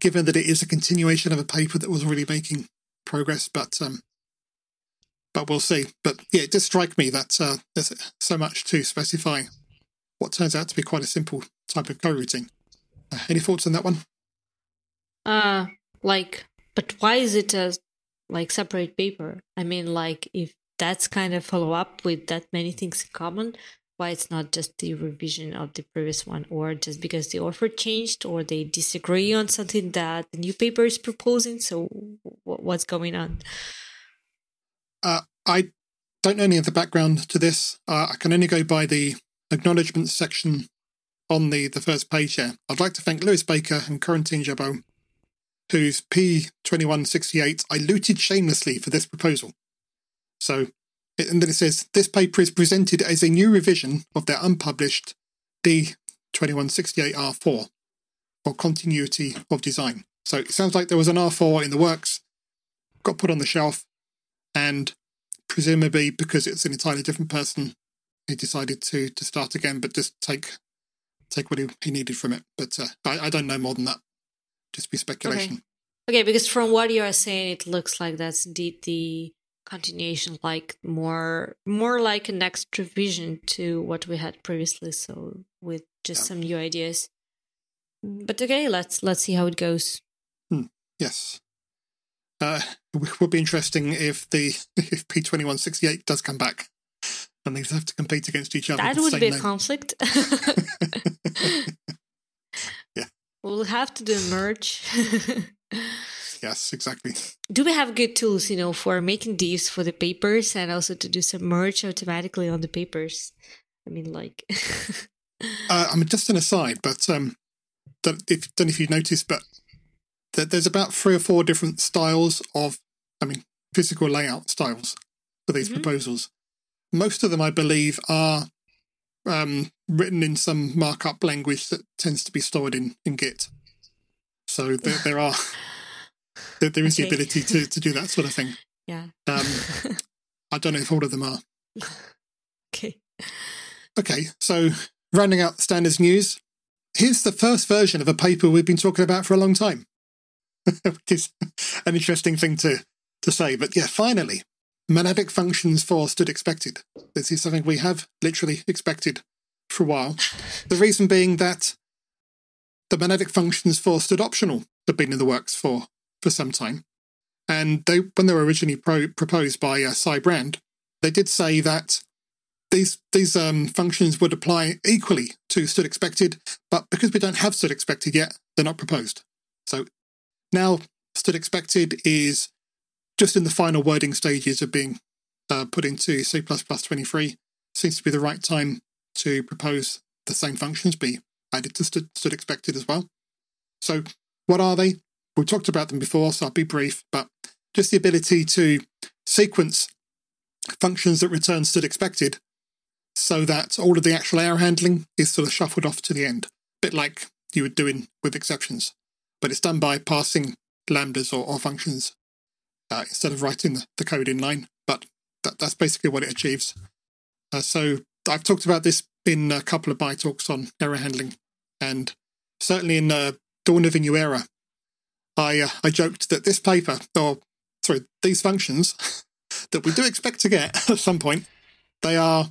given that it is a continuation of a paper that was already making progress, but um, but we'll see. But yeah, it does strike me that uh, there's so much to specify what turns out to be quite a simple type of coroutine. Uh, any thoughts on that one? Uh, like, but why is it a like separate paper? I mean, like, if that's kind of follow up with that many things in common, why it's not just the revision of the previous one or just because the author changed or they disagree on something that the new paper is proposing. So what's going on? Uh, i don't know any of the background to this. Uh, i can only go by the acknowledgements section on the, the first page here. I'd like to thank lewis baker and corentin jabot whose p2168 i looted shamelessly for this proposal. So and then it says this paper is presented as a new revision of their unpublished D2168R4 for continuity of design. So it sounds like there was an R4 in the works, got put on the shelf, and presumably because it's an entirely different person, he decided to to start again, but just take take what he, he needed from it. But uh, I, I don't know more than that. just be speculation. Okay. okay, because from what you are saying, it looks like that's indeed the continuation, like more more like an extra vision to what we had previously. So with just yeah. some new ideas. But okay, let's let's see how it goes. Hmm. Yes. Uh, it would be interesting if the if P twenty one sixty eight does come back and they have to compete against each other. That would be a conflict. yeah. We'll have to do a merge. Yes, exactly. Do we have good tools, you know, for making these for the papers and also to do some merge automatically on the papers? I mean, like. uh, I mean, just an aside, but um, don't, if, don't know if you noticed, but there's about three or four different styles of, I mean, physical layout styles for these mm-hmm. proposals. Most of them, I believe, are um, written in some markup language that tends to be stored in, in Git. So there, there are there, there is okay. the ability to, to do that sort of thing. Yeah. Um, I don't know if all of them are. Okay. Okay, so rounding out the standards news, here's the first version of a paper we've been talking about for a long time. which is an interesting thing to, to say. But yeah, finally, monadic functions for std::expected. This is something we have literally expected for a while. The reason being that the monadic functions for std::optional have been in the works for, for some time. And they, when they were originally pro, proposed by uh, Sy Brand, they did say that these these um, functions would apply equally to std::expected, but because we don't have std::expected yet, they're not proposed. So now std::expected is just in the final wording stages of being uh, put into C++ 23. Seems to be the right time to propose the same functions be added to stood, std::expected as well. So, what are they? We've talked about them before, so I'll be brief, but just the ability to sequence functions that return std::expected so that all of the actual error handling is sort of shuffled off to the end, a bit like you would do in with exceptions. But it's done by passing lambdas or, or functions uh, instead of writing the, the, code in line. But that, that's basically what it achieves. Uh, so I've talked about this in a couple of my talks on error handling, and certainly in uh, Dawn of a New Era, I uh, I joked that this paper, or sorry, these functions that we do expect to get at some point, they are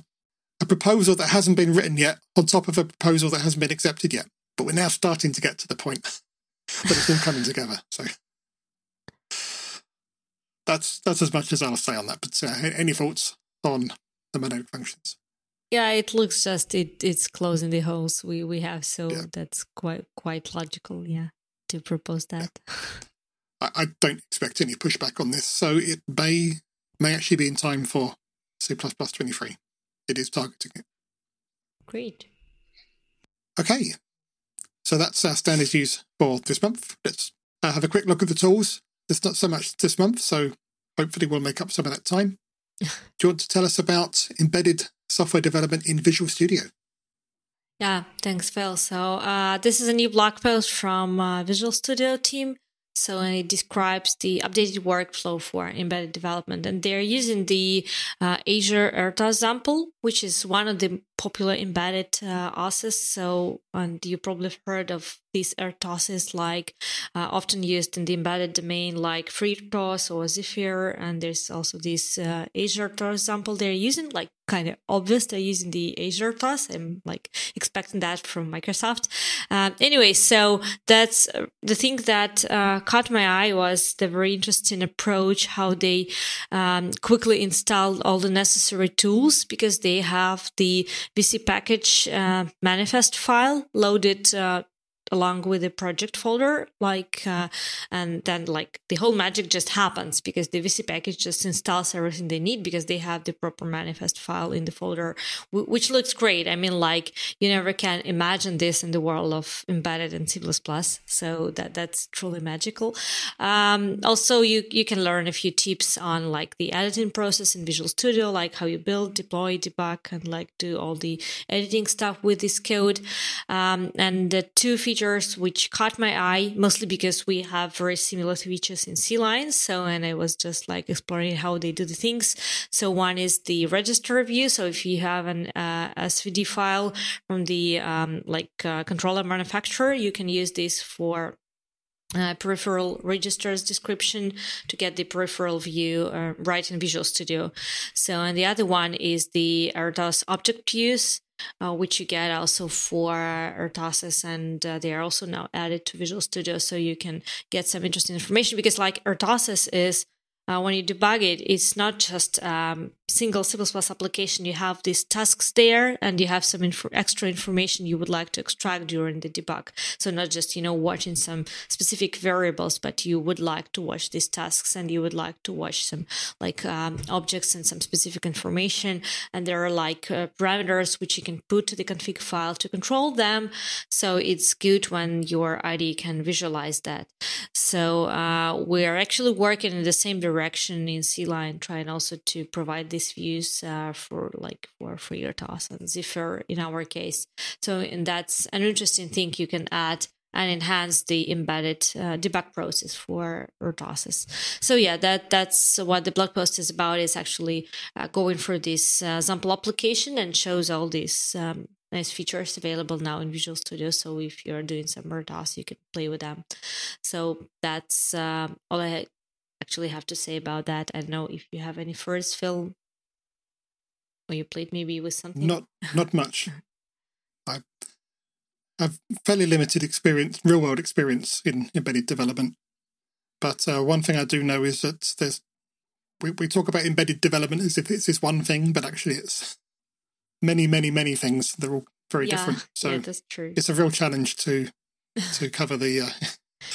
a proposal that hasn't been written yet on top of a proposal that hasn't been accepted yet. But we're now starting to get to the point that it's all coming together. So that's that's as much as I'll say on that. But uh, any thoughts on the monadic functions? Yeah, it looks just it it's closing the holes we we have, so yeah. that's quite quite logical. Yeah, to propose that. I, I don't expect any pushback on this, so it may may actually be in time for C twenty three. It is targeting it. Great. Okay, so that's our standard use for this month. Let's uh, have a quick look at the tools there's not so much this month, so hopefully we'll make up some of that time. Do you want to tell us about embedded software development in Visual Studio? Yeah, thanks, Phil. So uh, this is a new blog post from uh, Visual Studio team. So it describes the updated workflow for embedded development, and they're using the uh, Azure RTOS example, which is one of the popular embedded uh, OSes. So, and you probably heard of these RTOSes, like uh, often used in the embedded domain, like FreeRTOS or Zephyr. And there's also this uh, Azure RTOS example they're using, like kind of obvious they're using the Azure RTOS. I'm like expecting that from Microsoft. Um, anyway, so that's uh, the thing that uh, caught my eye was the very interesting approach how they um, quickly installed all the necessary tools because they have the vcpkg uh, manifest file loaded along with the project folder like uh, and then like the whole magic just happens because the vc package just installs everything they need because they have the proper manifest file in the folder which looks great. I mean like you never can imagine this in the world of embedded in c++ so that that's truly magical. Um, also you you can learn a few tips on like the editing process in visual studio like how you build deploy debug and like do all the editing stuff with this code. Um, and the two features features which caught my eye, mostly because we have very similar features in CLions. So, and I was just like exploring how they do the things. So, one is the register view. So, if you have an uh, SVD file from the um, like uh, controller manufacturer, you can use this for uh, peripheral registers description to get the peripheral view uh, right in Visual Studio. So, and the other one is the RTOS object views, uh, which you get also for RTOSes, and uh, they are also now added to Visual Studio, so you can get some interesting information. Because like RTOSes is uh, when you debug it, it's not just um, single C++ application, you have these tasks there and you have some inf- extra information you would like to extract during the debug. So not just, you know, watching some specific variables, but you would like to watch these tasks and you would like to watch some like um, objects and some specific information. And there are like uh, parameters which you can put to the config file to control them. So it's good when your IDE can visualize that. So uh, we're actually working in the same direction in CLion, trying also to provide these views uh, for like for for RTOS and Zephyr in our case. So and that's an interesting thing you can add and enhance the embedded uh, debug process for RTOSes. So yeah, that that's what the blog post is about. Is actually uh, going through this uh, example application and shows all these um, nice features available now in Visual Studio. So if you're doing some RTOS, you can play with them. So that's uh, all I actually have to say about that. I don't know if you have any first film or you played maybe with something? Not not much. I have fairly limited experience, real world experience in embedded development. But uh, one thing I do know is that there's we, we talk about embedded development as if it's this one thing, but actually it's many, many, many things. They're all very yeah, different. So yeah, that's true. it's a real challenge to to cover the uh,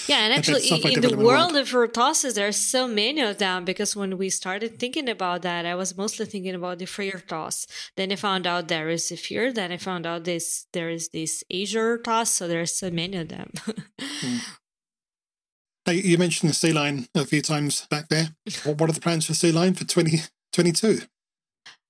yeah, and actually, in the world of RTOSes, are so many of them because when we started thinking about that, I was mostly thinking about the FreeRTOS. Then I found out there is Zephyr Then I found out this there is this Azure RTOS. So there are so many of them. hmm. Now, you mentioned the CLion a few times back there. what are the plans for CLion for 2022?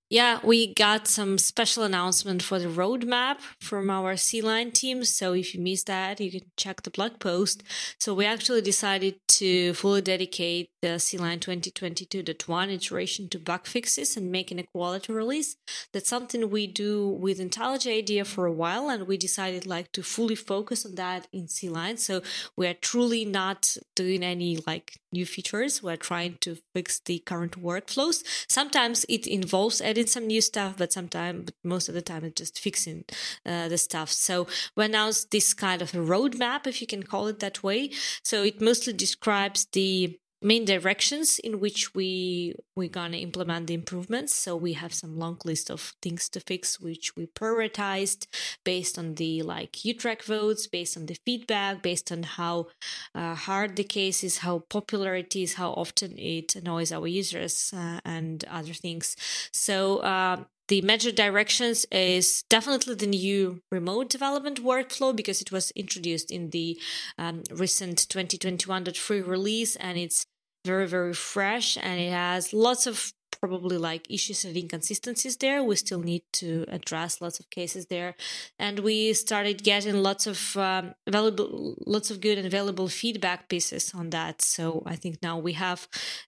Yeah, we got some special announcement for the roadmap from our CLion team. So if you missed that, you can check the blog post. So we actually decided to fully dedicate the CLion 2022.1 iteration to bug fixes and making a quality release. That's something we do with IntelliJ IDEA for a while, and we decided like to fully focus on that in CLion. So we are truly not doing any like new features. We're trying to fix the current workflows. Sometimes it involves adding some new stuff, but sometimes, but most of the time, it's just fixing uh, the stuff. So we announced this kind of a roadmap, if you can call it that way. So it mostly describes the main directions in which we we're gonna implement the improvements. So we have some long list of things to fix which we prioritized based on the like YouTrack votes based on the feedback based on how uh, hard the case is how popular it is how often it annoys our users uh, and other things. So uh, the major directions is definitely the new remote development workflow because it was introduced in the um, recent 2021.3 release and it's very very fresh and it has lots of probably like issues and inconsistencies there. We still need to address lots of cases there, and we started getting lots of um, valuable, lots of good and valuable feedback pieces on that. So I think now we have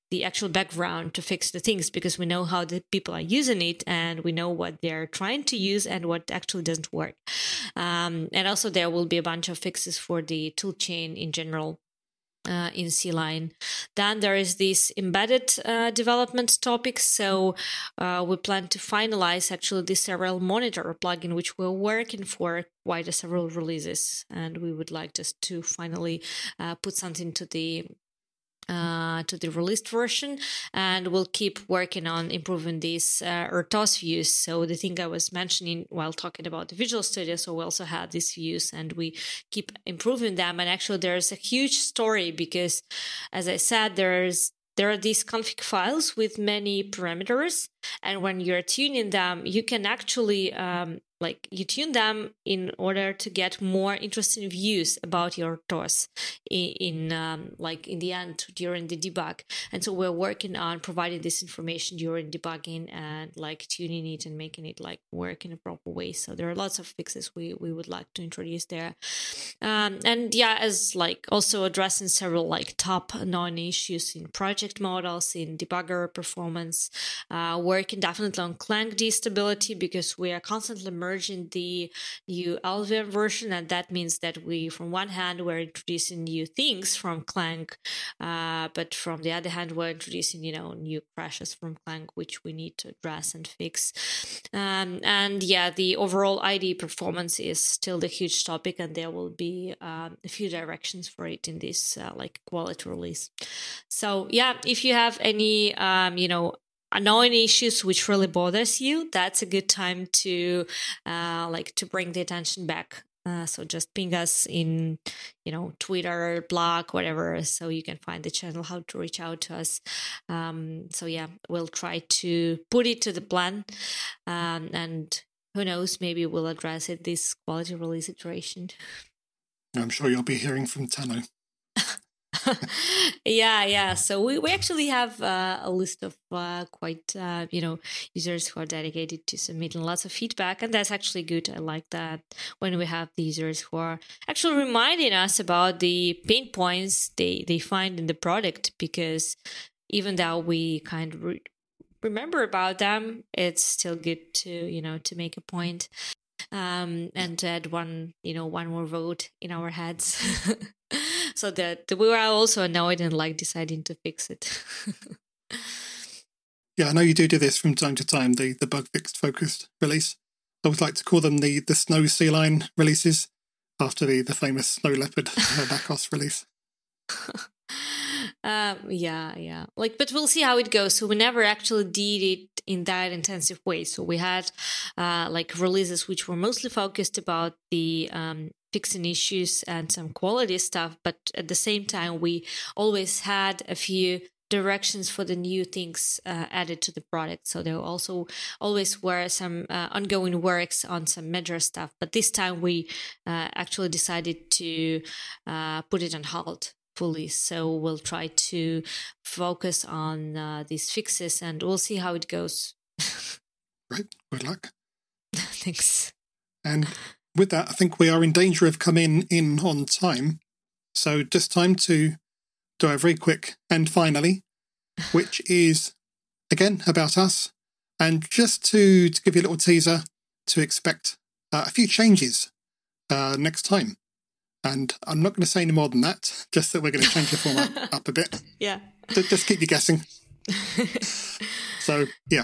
the actual background to fix the things because we know how the people are using it and we know what they're trying to use and what actually doesn't work. Um, and also there will be a bunch of fixes for the toolchain in general uh, in CLion. Then there is this embedded uh, development topic. So uh, we plan to finalize actually the serial monitor plugin, which we're working for quite a several releases, and we would like just to finally uh, put something to the uh, to the released version, and we'll keep working on improving these uh, RTOS views. So the thing I was mentioning while talking about the Visual Studio, so we also have these views, and we keep improving them. And actually, there's a huge story because, as I said, there's there are these config files with many parameters and when you're tuning them you can actually um, like you tune them in order to get more interesting views about your TOS in, in um, like in the end during the debug. And so we're working on providing this information during debugging and like tuning it and making it like work in a proper way. So there are lots of fixes we, we would like to introduce there. Um, and yeah as like also addressing several like top known issues in project models in debugger performance uh, working definitely on clang stability because we are constantly merging merging the new LLVM version, and that means that we, from one hand, we're introducing new things from Clang, uh, but from the other hand, we're introducing you know new crashes from Clang, which we need to address and fix. Um, and yeah, the overall IDE performance is still the huge topic, and there will be um, a few directions for it in this uh, like quality release. So yeah, if you have any um, you know annoying issues which really bothers you that's a good time to uh, like to bring the attention back. Uh, so just ping us in you know twitter blog whatever so you can find the channel how to reach out to us. Um, so yeah we'll try to put it to the plan um, and who knows maybe we'll address it this quality release iteration i'm sure you'll be hearing from tano yeah, yeah. So we, we actually have uh, a list of uh, quite, uh, you know, users who are dedicated to submitting lots of feedback. And that's actually good. I like that when we have the users who are actually reminding us about the pain points they, they find in the product because even though we kind of re- remember about them, it's still good to, you know, to make a point um, and to add one, you know, one more vote in our heads. so that we were also annoyed and like deciding to fix it. yeah, I know you do do this from time to time. The the bug fixed focused release. I would like to call them the the snow sea lion releases after the the famous snow leopard uh, release. um, yeah, yeah. Like, but we'll see how it goes. So we never actually did it in that intensive way. So we had uh, like releases which were mostly focused about the um, fixing issues and some quality stuff, but at the same time we always had a few directions for the new things uh, added to the product. So there also always were some uh, ongoing works on some major stuff, but this time we uh, actually decided to uh, put it on halt fully. So we'll try to focus on uh, these fixes and we'll see how it goes. right. Good luck. Thanks. And with that, I think we are in danger of coming in on time. So just time to do a very quick and finally, which is again about us. And just to, to give you a little teaser to expect uh, a few changes uh, next time. And I'm not going to say any more than that, just that we're going to change the format up a bit. Yeah. Just keep you guessing. so, yeah.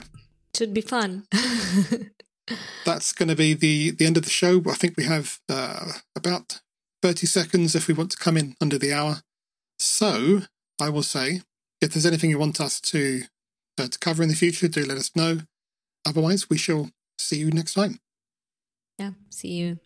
Should be fun. That's going to be the, the end of the show. I think we have uh, about 30 seconds if we want to come in under the hour. So, I will say, if there's anything you want us to, uh, to cover in the future, do let us know. Otherwise, we shall see you next time. Yeah, see you.